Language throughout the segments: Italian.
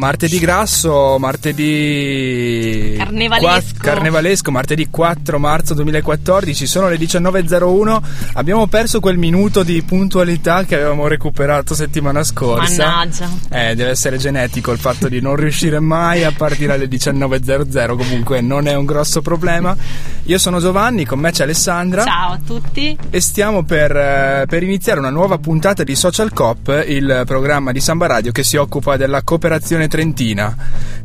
Martedì grasso, martedì Carnevalesco. Carnevalesco, martedì 4 marzo 2014, sono le 19.01, abbiamo perso quel minuto di puntualità che avevamo recuperato settimana scorsa. Mannaggia. Eh, deve essere genetico il fatto di non riuscire mai a partire alle 19.00, comunque non è un grosso problema. Io sono Giovanni, con me c'è Alessandra. Ciao a tutti. E stiamo per, eh, per iniziare una nuova puntata di Social Cop, il programma di Samba Radio che si occupa della cooperazione trentina.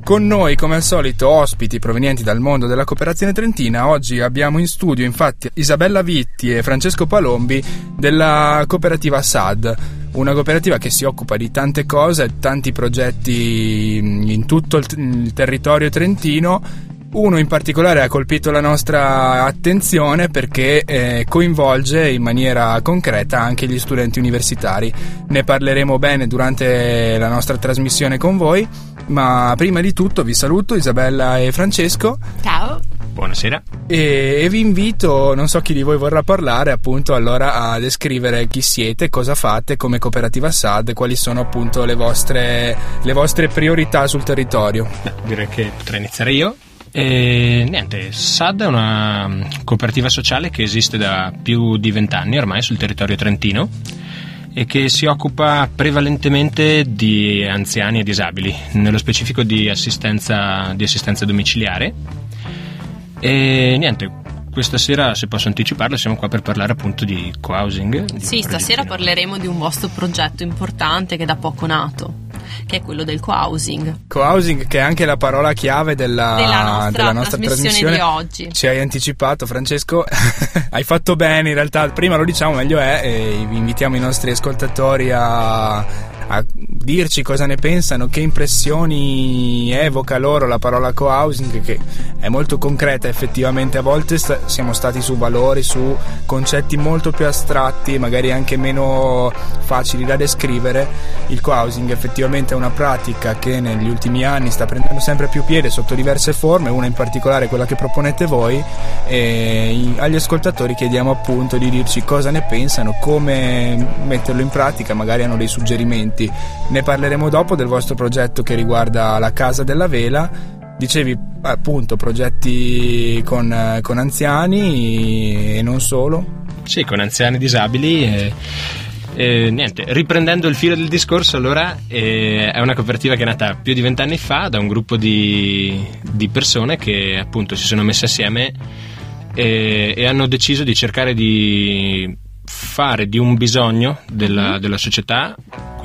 Con noi, come al solito, ospiti provenienti dal mondo della cooperazione trentina. Oggi abbiamo in studio, infatti, Isabella Vitti e Francesco Palombi della cooperativa SAD. Una cooperativa che si occupa di tante cose, tanti progetti mh, in tutto il territorio trentino uno in particolare ha colpito la nostra attenzione perché eh, coinvolge in maniera concreta anche gli studenti universitari. Ne parleremo bene durante la nostra trasmissione con voi, ma prima di tutto vi saluto Isabella e Francesco Ciao. Buonasera. e, e vi invito, non so chi di voi vorrà parlare, appunto allora a descrivere chi siete, cosa fate come cooperativa SAD, quali sono appunto le vostre, le vostre priorità sul territorio. Beh, direi che potrei iniziare io. E niente, SAD è una cooperativa sociale che esiste da più di vent'anni ormai sul territorio trentino e che si occupa prevalentemente di anziani e disabili, nello specifico di assistenza, di assistenza domiciliare. E niente, questa sera, se posso anticiparlo, siamo qua per parlare appunto di co-housing. Sì, stasera parleremo di un vostro progetto importante che è da poco nato, che è quello del co-housing. Co-housing, che è anche la parola chiave della, Della nostra della nostra trasmissione di oggi. Ci hai anticipato, Francesco. hai fatto bene, in realtà. Prima lo diciamo, meglio è. E vi invitiamo i nostri ascoltatori a, a dirci cosa ne pensano, che impressioni evoca loro la parola co-housing, che è molto concreta. Effettivamente, a volte sta- siamo stati su valori, su concetti molto più astratti, magari anche meno facili da descrivere. Il co-housing effettivamente è una pratica che negli ultimi anni sta prendendo sempre più piede sotto diverse forme, una in particolare quella che proponete voi. E agli ascoltatori chiediamo appunto di dirci cosa ne pensano, come metterlo in pratica, magari hanno dei suggerimenti. Ne parleremo dopo del vostro progetto che riguarda la Casa della Vela. Dicevi appunto progetti con, eh, con anziani e non solo. Sì, con anziani disabili. E, e niente, riprendendo il filo del discorso, allora eh, è una cooperativa che è nata più di vent'anni fa da un gruppo di, di persone che appunto si sono messe assieme e, e hanno deciso di cercare di fare di un bisogno della, della società,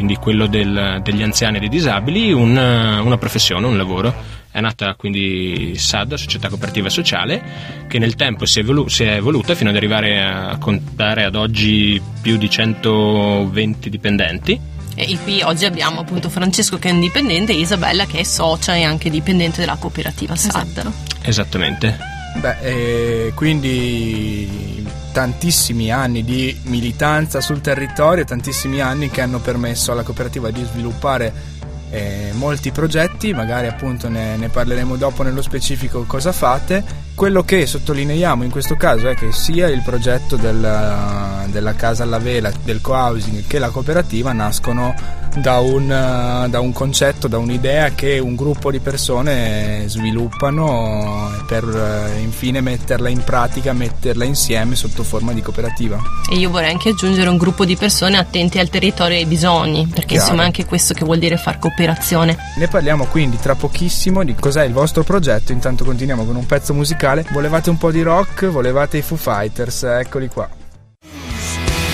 quindi quello del- degli anziani e dei disabili, una, una professione, un lavoro. È nata quindi SAD, Società Cooperativa Sociale, che nel tempo si è, evolu- si è evoluta fino ad arrivare a contare ad oggi più di 120 dipendenti. E qui oggi abbiamo appunto Francesco che è indipendente e Isabella che è socia e anche dipendente della cooperativa SAD. Esattamente. Beh, eh, quindi tantissimi anni di militanza sul territorio, tantissimi anni che hanno permesso alla cooperativa di sviluppare eh, molti progetti, magari appunto ne, ne parleremo dopo nello specifico cosa fate. Quello che sottolineiamo in questo caso è che sia il progetto della, della casa alla vela, del co-housing che la cooperativa nascono da un, eh, da un concetto, da un'idea che un gruppo di persone sviluppano per eh, infine metterla in pratica, metterla insieme sotto forma di cooperativa. E io vorrei anche aggiungere un gruppo di persone attenti al territorio e ai bisogni, perché Chiaro. insomma è anche questo che vuol dire far cooperazione. Ne parliamo quindi tra pochissimo di cos'è il vostro progetto, intanto continuiamo con un pezzo musicale. Volevate un po' di rock, volevate i Foo Fighters, eccoli qua.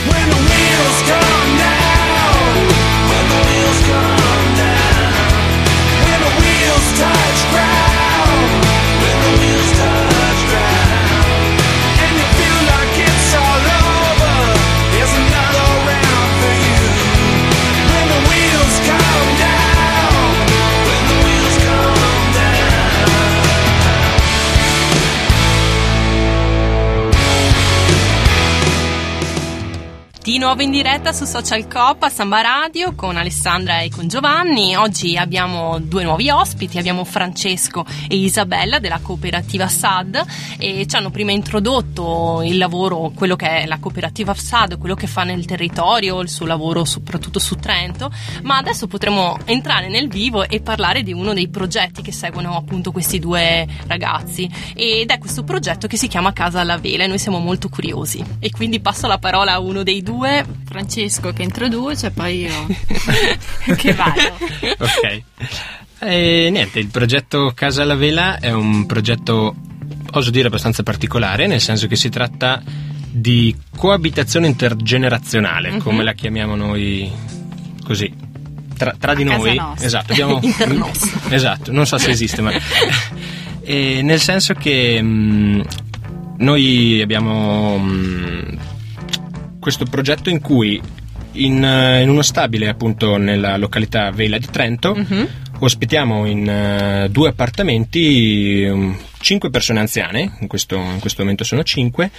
When nuovo in diretta su Social Coop a Samba Radio con Alessandra e con Giovanni. Oggi abbiamo due nuovi ospiti, abbiamo Francesco e Isabella della cooperativa SAD e ci hanno prima introdotto il lavoro, quello che è la cooperativa SAD, quello che fa nel territorio, il suo lavoro soprattutto su Trento, ma adesso potremo entrare nel vivo e parlare di uno dei progetti che seguono appunto questi due ragazzi. Ed è questo progetto che si chiama Casa alla Vela e noi siamo molto curiosi. E quindi passo la parola a uno dei due Francesco che introduce, poi io che vado. ok. E niente, il progetto Casa alla Vela è un progetto, oso dire, abbastanza particolare, nel senso che si tratta di coabitazione intergenerazionale, Mhm. come la chiamiamo noi così. Tra, tra di noi, esatto, abbiamo Internos. esatto, non so se esiste, ma nel senso che mh, noi abbiamo mh, questo progetto in cui in, eh, in uno stabile appunto nella località Vela di Trento Mhm. ospitiamo in eh, due appartamenti um, cinque persone anziane, in questo, in questo momento sono cinque,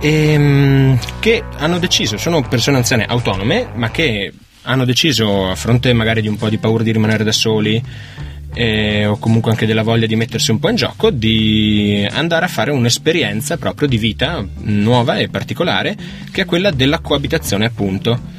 ehm, che hanno deciso, sono persone anziane autonome, ma che hanno deciso a fronte magari di un po' di paura di rimanere da soli eh, o comunque anche della voglia di mettersi un po' in gioco, di andare a fare un'esperienza proprio di vita nuova e particolare, che è quella della coabitazione appunto.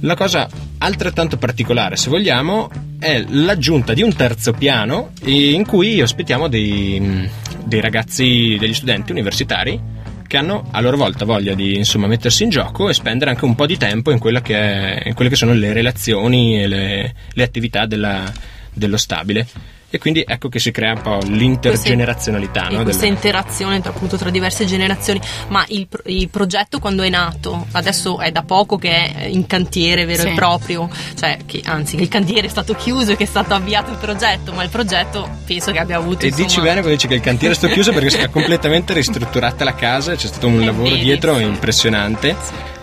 La cosa altrettanto particolare, se vogliamo, è l'aggiunta di un terzo piano in cui ospitiamo dei, dei ragazzi, degli studenti universitari che hanno a loro volta voglia di insomma, mettersi in gioco e spendere anche un po' di tempo in, che è- in quelle che sono le relazioni e le, le attività della- dello stabile. E quindi ecco che si crea un po' l'intergenerazionalità. e no, questa della- interazione tra, appunto tra diverse generazioni ma il, il progetto quando è nato adesso è da poco che è in cantiere vero Sì. e proprio cioè che, anzi che il cantiere è stato chiuso e che è stato avviato il progetto ma il progetto penso che abbia avuto E insomma, dici bene quando dici che il cantiere è stato chiuso perché si è completamente ristrutturata la casa, c'è stato un Eh, lavoro vedi, dietro sì. impressionante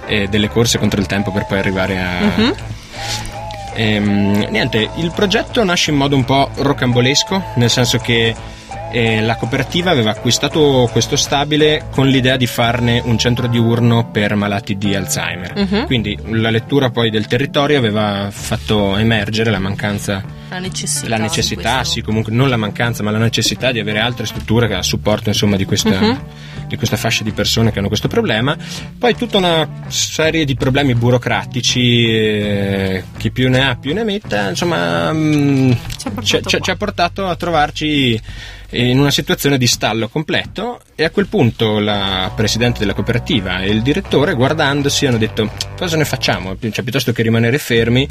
e delle corse contro il tempo per poi arrivare a... Mhm. Ehm, niente, il progetto nasce in modo un po' rocambolesco, nel senso che eh, la cooperativa aveva acquistato questo stabile con l'idea di farne un centro diurno per malati di Alzheimer. Mhm. Quindi la lettura poi del territorio aveva fatto emergere la mancanza la necessità, la necessità, sì, comunque non la mancanza, ma la necessità di avere altre strutture a supporto insomma di questa, Mhm. Di questa fascia di persone che hanno questo problema. Poi tutta una serie di problemi burocratici, eh, chi più ne ha più ne metta, insomma, mm, Ci ha portato ci, ci- ci ha portato a trovarci in una situazione di stallo completo e a quel punto la presidente della cooperativa e il direttore guardandosi hanno detto cosa ne facciamo? Cioè, piuttosto che rimanere fermi.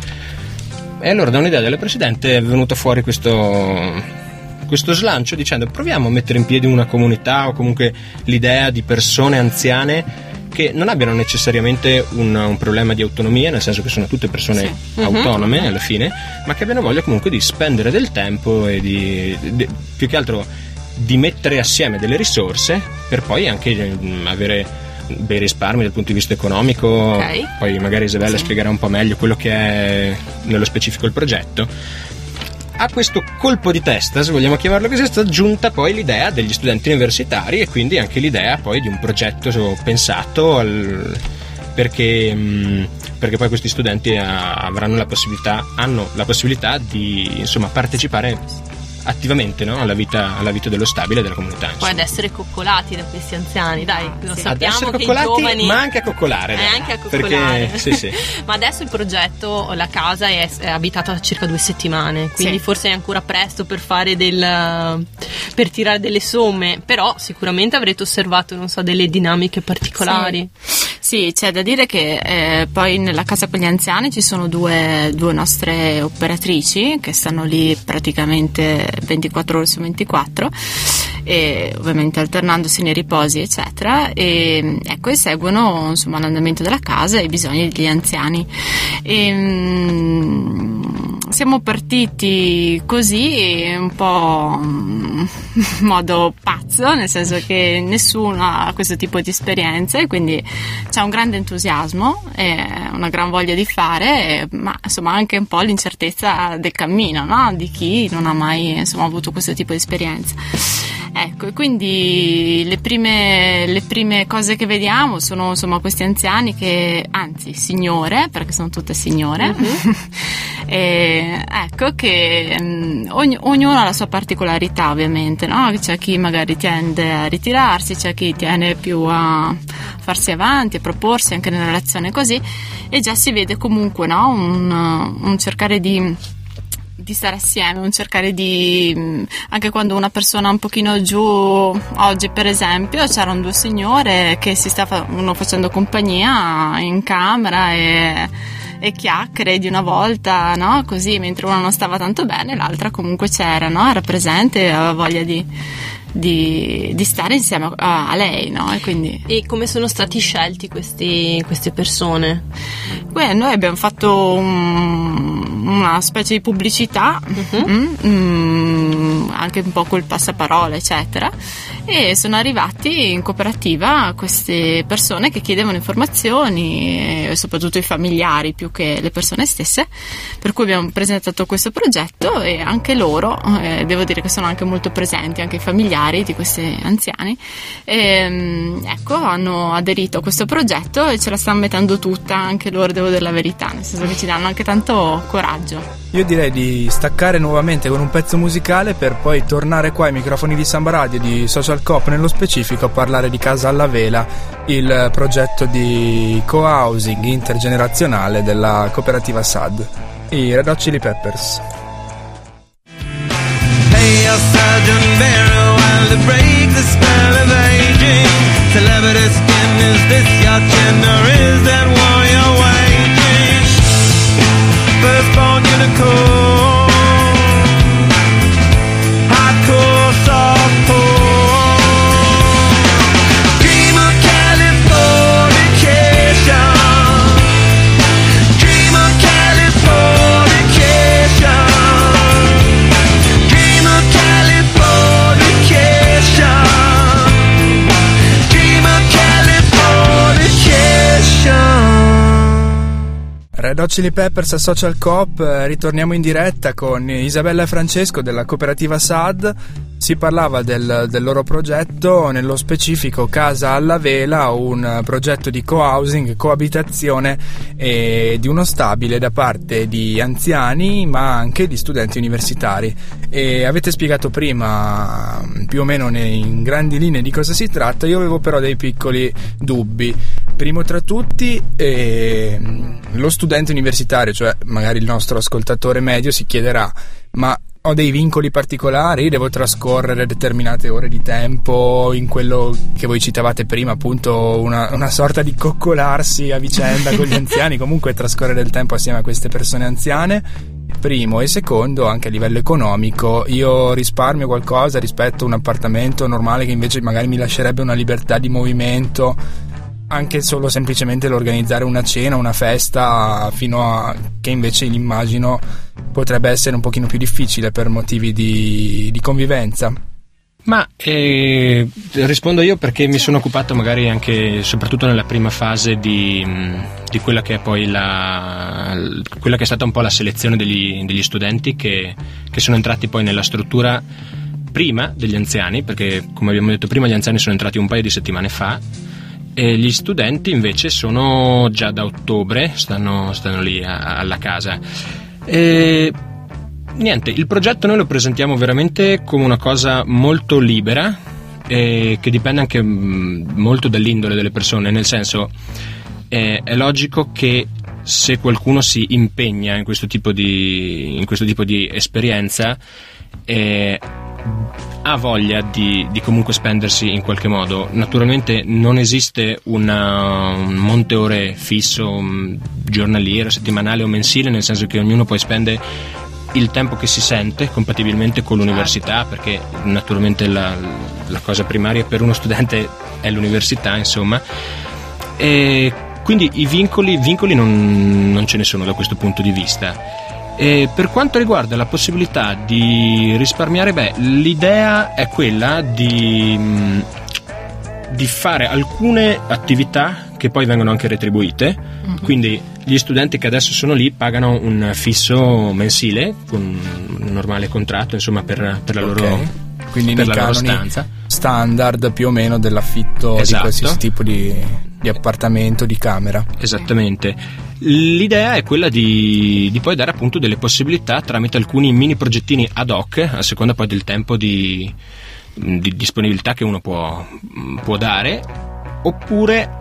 E allora da un'idea della Presidente è venuto fuori questo, questo slancio dicendo proviamo a mettere in piedi una comunità o comunque l'idea di persone anziane che non abbiano necessariamente un, un problema di autonomia, nel senso che sono tutte persone Sì. autonome alla fine, ma che abbiano voglia comunque di spendere del tempo e di, di- più che altro di mettere assieme delle risorse per poi anche mm, avere dei risparmi dal punto di vista economico Ok. poi magari Isabella Sì. spiegherà un po' meglio quello che è nello specifico il progetto. A questo colpo di testa, se vogliamo chiamarlo così, è stata aggiunta poi l'idea degli studenti universitari e quindi anche l'idea poi di un progetto pensato al- perché, mh, perché poi questi studenti avranno la possibilità, hanno la possibilità di insomma, partecipare attivamente no, alla, vita, alla vita dello stabile e della comunità. poi insomma. ad essere coccolati da questi anziani dai lo Sì. Ad sappiamo essere che i coccolati, giovani ma anche a coccolare. Eh, anche a coccolare. Perché, sì, sì. Ma adesso il progetto, la casa è, è abitata da circa due settimane, quindi Sì. forse è ancora presto per fare del per tirare delle somme, però sicuramente avrete osservato, non so, delle dinamiche particolari. Sì, c'è da dire che eh, poi nella casa con gli anziani ci sono due, due nostre operatrici che stanno lì praticamente 24 ore su 24 e ovviamente alternandosi nei riposi eccetera e ecco e seguono insomma l'andamento della casa e i bisogni degli anziani. E, mm, siamo partiti così un po' mm, in modo pazzo nel senso che nessuno ha questo tipo di esperienze quindi c'è un grande entusiasmo e una gran voglia di fare ma insomma anche un po' l'incertezza del cammino no? di chi non ha mai insomma, avuto questo tipo di esperienza Ecco, e quindi le prime, le prime cose che vediamo sono insomma questi anziani che, anzi signore, perché sono tutte signore, e, ecco che mh, ogni- ognuno ha la sua particolarità ovviamente, no? c'è chi magari tende a ritirarsi, c'è chi tiene più a farsi avanti, a proporsi anche nella relazione così e già si vede comunque no? un, un cercare di di stare assieme, un cercare di mh, anche quando una persona un pochino giù oggi per esempio c'erano due signore che si stavano facendo compagnia in camera e, e chiacchiere di una volta no? così mentre una non stava tanto bene l'altra comunque c'era no? era presente aveva voglia di, di, di stare insieme a, a lei no? e quindi E come sono stati scelti questi- queste persone? Beh, noi abbiamo fatto un- una specie di pubblicità, mm, mm, anche un po' col passaparola, eccetera, e sono arrivati in cooperativa queste persone che chiedevano informazioni, e soprattutto i familiari più che le persone stesse, per cui abbiamo presentato questo progetto e anche loro, eh, devo dire che sono anche molto presenti, anche i familiari di questi anziani, e, ecco, hanno aderito a questo progetto e ce la stanno mettendo tutta, anche loro devo dire la verità, nel senso che ci danno anche tanto coraggio. Io direi di staccare nuovamente con un pezzo musicale per poi tornare qua ai microfoni di Samba Radio di Social Coop nello specifico a parlare di Casa alla Vela, il progetto di co-housing intergenerazionale della cooperativa SAD, i Red Hot Chili Peppers. Hey. Celebrity skin, is this your or is that war you're Red Peppers a Social Coop, eh, ritorniamo in diretta con Isabella e Francesco della cooperativa SAD. Si parlava del, del loro progetto, nello specifico Casa alla Vela, un eh, progetto di co-housing, coabitazione e di uno stabile da parte di anziani ma anche di studenti universitari. E avete spiegato prima più o meno in grandi linee di cosa si tratta, io avevo però dei piccoli dubbi. Primo tra tutti, ehm, lo studente universitario, cioè magari il nostro ascoltatore medio, si chiederà: ma ho dei vincoli particolari? Devo trascorrere determinate ore di tempo in quello che voi citavate prima, appunto una, una sorta di coccolarsi a vicenda con gli anziani, comunque trascorrere del tempo assieme a queste persone anziane. Primo e secondo, anche a livello economico, io risparmio qualcosa rispetto a un appartamento normale che invece magari mi lascerebbe una libertà di movimento anche solo semplicemente l'organizzare una cena, una festa, fino a che invece immagino potrebbe essere un pochino più difficile per motivi di, di convivenza. Ma eh, rispondo io perché mi sono occupato magari anche, soprattutto nella prima fase di, di quella che è poi la, quella che è stata un po' la selezione degli, degli studenti che, che sono entrati poi nella struttura prima degli anziani, perché come abbiamo detto prima gli anziani sono entrati un paio di settimane fa e gli studenti invece sono già da ottobre, stanno, stanno lì a- alla casa. E niente, il progetto noi lo presentiamo veramente come una cosa molto libera e che dipende anche mm, molto dall'indole delle persone, nel senso eh, è logico che se qualcuno si impegna in questo tipo di, questo tipo di esperienza eh, ha voglia di, di comunque spendersi in qualche modo. Naturalmente non esiste una- un monte ore fisso, giornaliero, settimanale o mensile, nel senso che ognuno poi spende il tempo che si sente compatibilmente con l'università, perché naturalmente la, la cosa primaria per uno studente è l'università, insomma. E quindi i vincoli, vincoli non, non ce ne sono da questo punto di vista. E per quanto riguarda la possibilità di risparmiare, beh, l'idea è quella di, mh, di fare alcune attività che poi vengono anche retribuite. Quindi gli studenti che adesso sono lì pagano un fisso mensile con un normale contratto, insomma, per, per la loro Ok. quindi per nei la loro canoni stanza. standard più o meno dell'affitto di Esatto. qualsiasi tipo di, di appartamento, di camera. Esattamente. L'idea è quella di, di poi dare appunto delle possibilità tramite alcuni mini progettini ad hoc, a seconda poi del tempo di, di disponibilità che uno può, può dare, oppure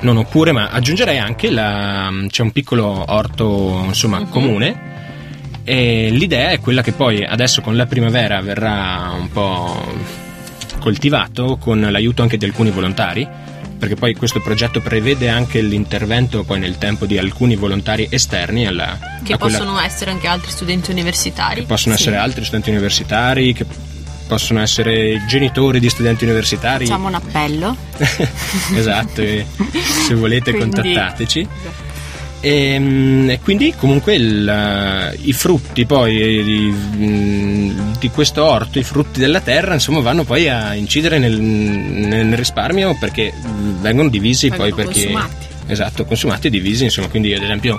non oppure, ma aggiungerei anche la, c'è un piccolo orto insomma comune e l'idea è quella che poi adesso con la primavera verrà un po' coltivato con l'aiuto anche di alcuni volontari perché poi questo progetto prevede anche l'intervento poi nel tempo di alcuni volontari esterni alla, Che quella- possono essere anche altri studenti universitari. che possono Sì. essere altri studenti universitari che possono essere genitori di studenti universitari Facciamo un appello. esatto, se volete Quindi- contattateci. E, mm, e quindi comunque il, i frutti poi di, mm, di questo orto, i frutti della terra, insomma, vanno poi a incidere nel, nel risparmio perché mm, vengono divisi Vengono poi perché consumati. esatto, consumati e divisi, insomma, quindi ad esempio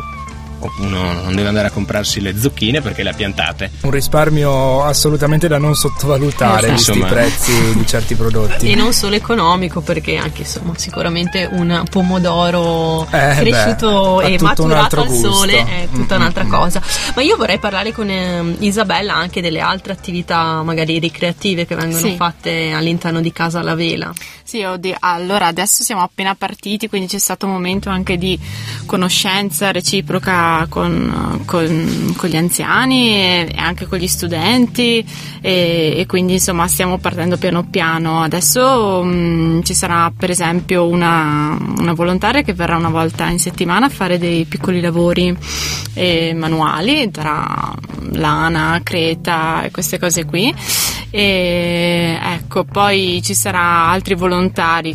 uno non deve andare a comprarsi le zucchine perché le ha piantate. Un risparmio assolutamente da non sottovalutare, Esatto. visti i prezzi di certi prodotti. E non solo economico, perché anche insomma, sicuramente un pomodoro Eh, cresciuto beh, e maturato altro al gusto. sole è tutta Mm, un'altra mm, mm. cosa. Ma io vorrei parlare con ehm, Isabella anche delle altre attività, magari ricreative, che vengono Sì. fatte all'interno di Casa alla Vela. Sì, oddio, allora adesso siamo appena partiti, quindi c'è stato un momento anche di conoscenza reciproca con, con- con gli anziani e, anche con gli studenti e, e quindi insomma stiamo partendo piano piano. Adesso mh, ci sarà per esempio una, una volontaria che verrà una volta in settimana a fare dei piccoli lavori eh, manuali tra lana, creta e queste cose qui. E ecco, poi ci sarà altri volontari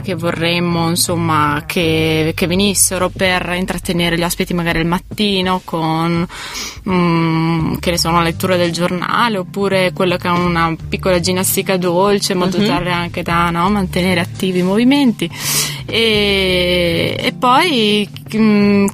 che vorremmo insomma che, che venissero per intrattenere gli ospiti magari al mattino con mm, che ne so, una lettura del giornale oppure quello che è una piccola ginnastica dolce in modo tale anche da no, mantenere attivi i movimenti. E, e poi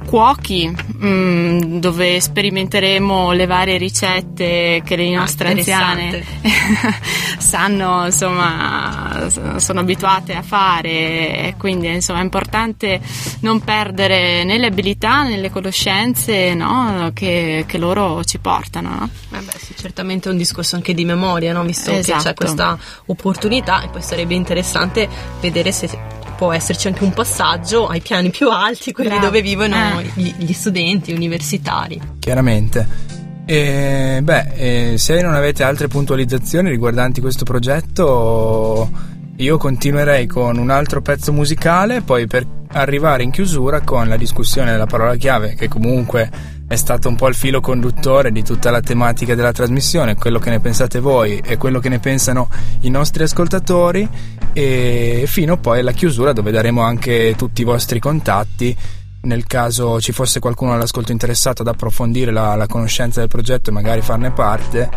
cuochi mm, dove sperimenteremo le varie ricette che le nostre anziane sanno insomma sono abituate a fare e quindi insomma è importante non perdere né le abilità né le conoscenze no, che, che loro ci portano no? Eh beh, sì, certamente è un discorso anche di memoria, no? visto che c'è Esatto. questa opportunità e poi sarebbe interessante vedere se può esserci anche un passaggio ai piani più alti, quelli Bravo. dove vivono Eh. gli, gli studenti universitari. Chiaramente. E, beh, eh, se non avete altre puntualizzazioni riguardanti questo progetto, io continuerei con un altro pezzo musicale, poi per arrivare in chiusura con la discussione della parola chiave, che comunque è stato un po' il filo conduttore di tutta la tematica della trasmissione, quello che ne pensate voi e quello che ne pensano i nostri ascoltatori, e fino poi alla chiusura dove daremo anche tutti i vostri contatti nel caso ci fosse qualcuno all'ascolto interessato ad approfondire la, la conoscenza del progetto e magari farne parte,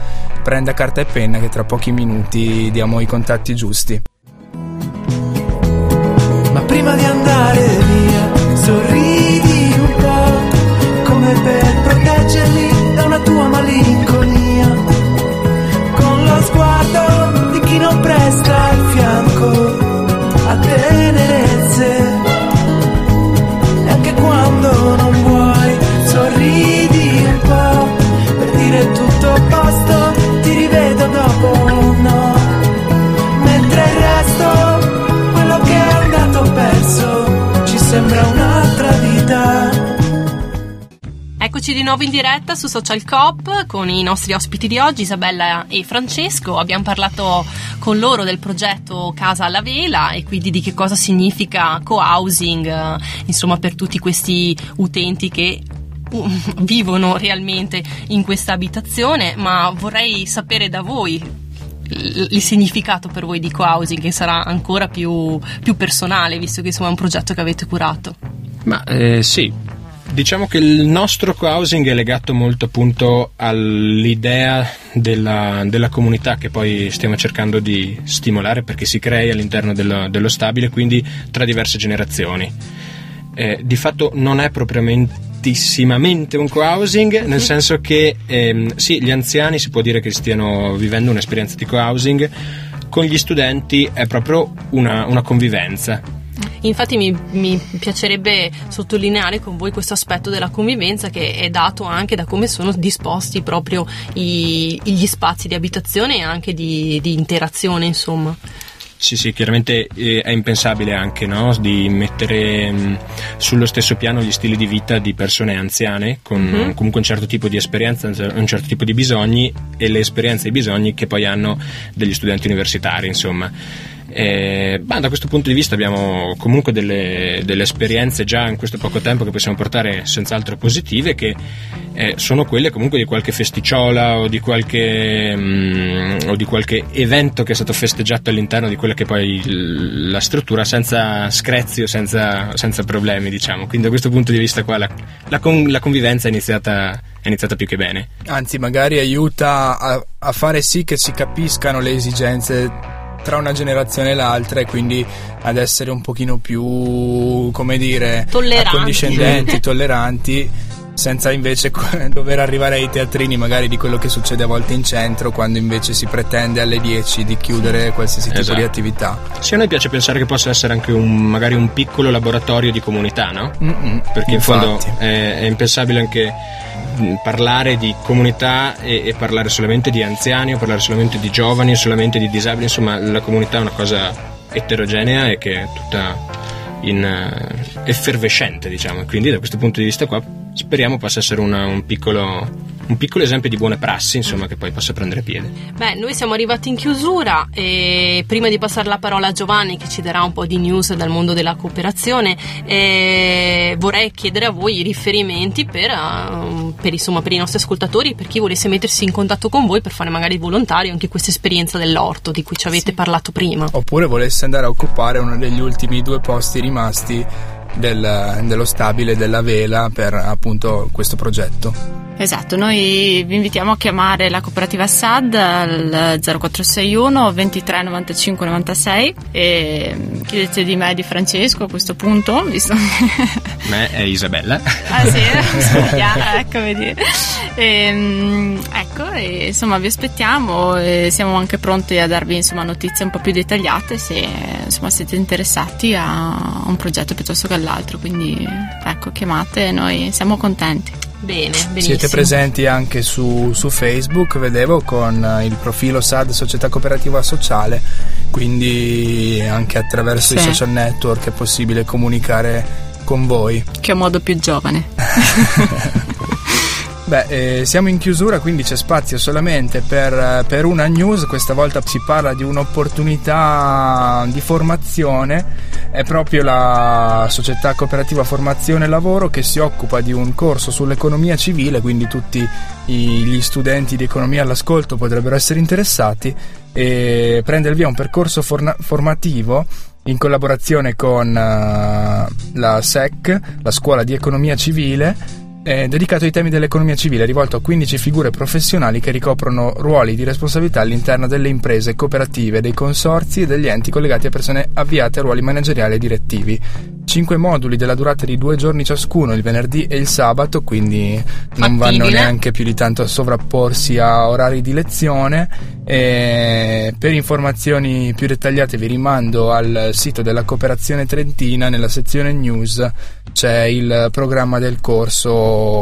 prenda carta e penna che tra pochi minuti diamo i contatti giusti. Ma prima di andare una nuovo in diretta su Social Coop con i nostri ospiti di oggi, Isabella e Francesco. Abbiamo parlato con loro del progetto Casa alla Vela e quindi di che cosa significa co-housing, eh, insomma, per tutti questi utenti che uh, vivono realmente in questa abitazione, ma vorrei sapere da voi il significato per voi di co-housing che sarà ancora più, più personale visto che insomma è un progetto che avete curato. Ma eh, sì, diciamo che il nostro co-housing è legato molto appunto all'idea della, della comunità che poi stiamo cercando di stimolare perché si crei all'interno dello, dello stabile, quindi tra diverse generazioni. Eh, di fatto non è propriamente un co-housing, nel senso che ehm, sì, gli anziani si può dire che stiano vivendo un'esperienza di co-housing, con gli studenti è proprio una, una convivenza. Infatti mi, mi piacerebbe sottolineare con voi questo aspetto della convivenza che è dato anche da come sono disposti proprio i- gli spazi di abitazione e anche di, di interazione, insomma. Sì, sì, chiaramente eh, è impensabile anche no, di mettere mh, sullo stesso piano gli stili di vita di persone anziane con Mhm. comunque un certo tipo di esperienza, un certo tipo di bisogni e le esperienze e i bisogni che poi hanno degli studenti universitari, insomma. Eh, ma da questo punto di vista abbiamo comunque delle, delle esperienze già in questo poco tempo che possiamo portare senz'altro positive che eh, sono quelle comunque di qualche festicciola o di qualche, mm, o di qualche evento che è stato festeggiato all'interno di quella che poi la struttura senza screzi o senza, senza problemi diciamo. Quindi da questo punto di vista qua la, la con- la convivenza è iniziata, è iniziata più che bene. Anzi, magari aiuta a, a fare sì che si capiscano le esigenze tra una generazione e l'altra e quindi ad essere un pochino più, come dire, Tolleranti. accondiscendenti, tolleranti, senza invece dover arrivare ai teatrini magari di quello che succede a volte in centro, quando invece si pretende alle 10 di chiudere qualsiasi tipo Esatto. di attività. sì a noi piace pensare che possa essere anche un, magari un piccolo laboratorio di comunità no? Mm-mm, perché in fondo infatti. è, è impensabile anche mh, parlare di comunità e, e parlare solamente di anziani o parlare solamente di giovani o solamente di disabili insomma la comunità è una cosa eterogenea e che è tutta in, eh, effervescente diciamo quindi da questo punto di vista qua speriamo possa essere una- un, piccolo, un piccolo esempio di buone prassi insomma che poi possa prendere piede Beh, noi siamo arrivati in chiusura e prima di passare la parola a Giovanni che ci darà un po' di news dal mondo della cooperazione, eh, vorrei chiedere a voi i riferimenti per, eh, per, insomma, per i nostri ascoltatori, per chi volesse mettersi in contatto con voi per fare magari volontario anche questa esperienza dell'orto di cui ci avete parlato prima. Oppure volesse andare a occupare uno degli ultimi due posti rimasti del- dello stabile della vela per appunto questo progetto. Esatto, noi vi invitiamo a chiamare la cooperativa SAD al 0461 23 95 96 e mm, chiedete di me e di Francesco a questo punto, visto che... me è Isabella Ah sì, sono chiara, ecco vedi. Ehm, ecco, e, insomma vi aspettiamo e siamo anche pronti a darvi insomma, notizie un po' più dettagliate se insomma, siete interessati a un progetto piuttosto che all'altro, quindi ecco chiamate e noi siamo contenti. Bene, benissimo. Siete presenti anche su, su Facebook, vedevo, con eh, il profilo SAD Società Cooperativa Sociale, quindi anche attraverso i Sì. social network è possibile comunicare con voi. Che è un modo più giovane. Beh, eh, siamo in chiusura, quindi c'è spazio solamente per, eh, per una news. Questa volta si parla di un'opportunità di formazione. È proprio la società cooperativa Formazione Lavoro che si occupa di un corso sull'economia civile, quindi tutti gli studenti di economia all'ascolto potrebbero essere interessati. E prende il via un percorso forna- formativo in collaborazione con eh, la SEC, la Scuola di Economia Civile è dedicato ai temi dell'economia civile, rivolto a 15 figure professionali che ricoprono ruoli di responsabilità all'interno delle imprese cooperative, dei consorzi e degli enti collegati a persone avviate a ruoli manageriali e direttivi. Cinque moduli della durata di due giorni ciascuno, il venerdì e il sabato, quindi non vanno Fattibile. neanche più di tanto a sovrapporsi a orari di lezione. E per informazioni più dettagliate vi rimando al sito della Cooperazione Trentina nella sezione news c'è il programma del corso,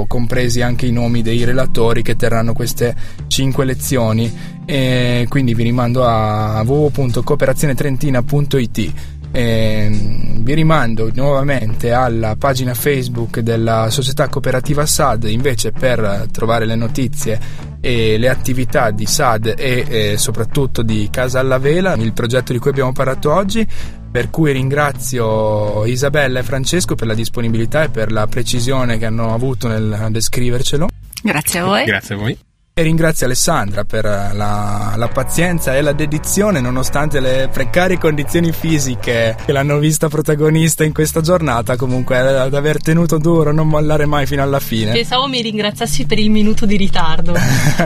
compresi anche i nomi dei relatori che terranno queste cinque lezioni. E quindi vi rimando a www.cooperazionetrentina.it. E vi rimando nuovamente alla pagina Facebook della società cooperativa SAD invece per trovare le notizie e le attività di SAD e eh, soprattutto di Casa alla Vela, il progetto di cui abbiamo parlato oggi. Per cui ringrazio Isabella e Francesco per la disponibilità e per la precisione che hanno avuto nel descrivercelo. Grazie a voi. grazie a voi E ringrazio Alessandra per la, la pazienza e la dedizione nonostante le precarie condizioni fisiche che l'hanno vista protagonista in questa giornata. Comunque ad aver tenuto duro, non mollare mai fino alla fine. Pensavo mi ringraziassi per il minuto di ritardo,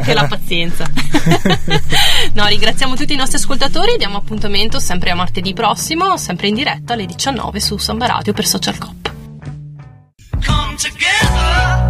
che la pazienza. no, ringraziamo tutti i nostri ascoltatori e diamo appuntamento sempre a martedì prossimo, sempre in diretta alle 19 su Samba Radio per Social Cop. Come together.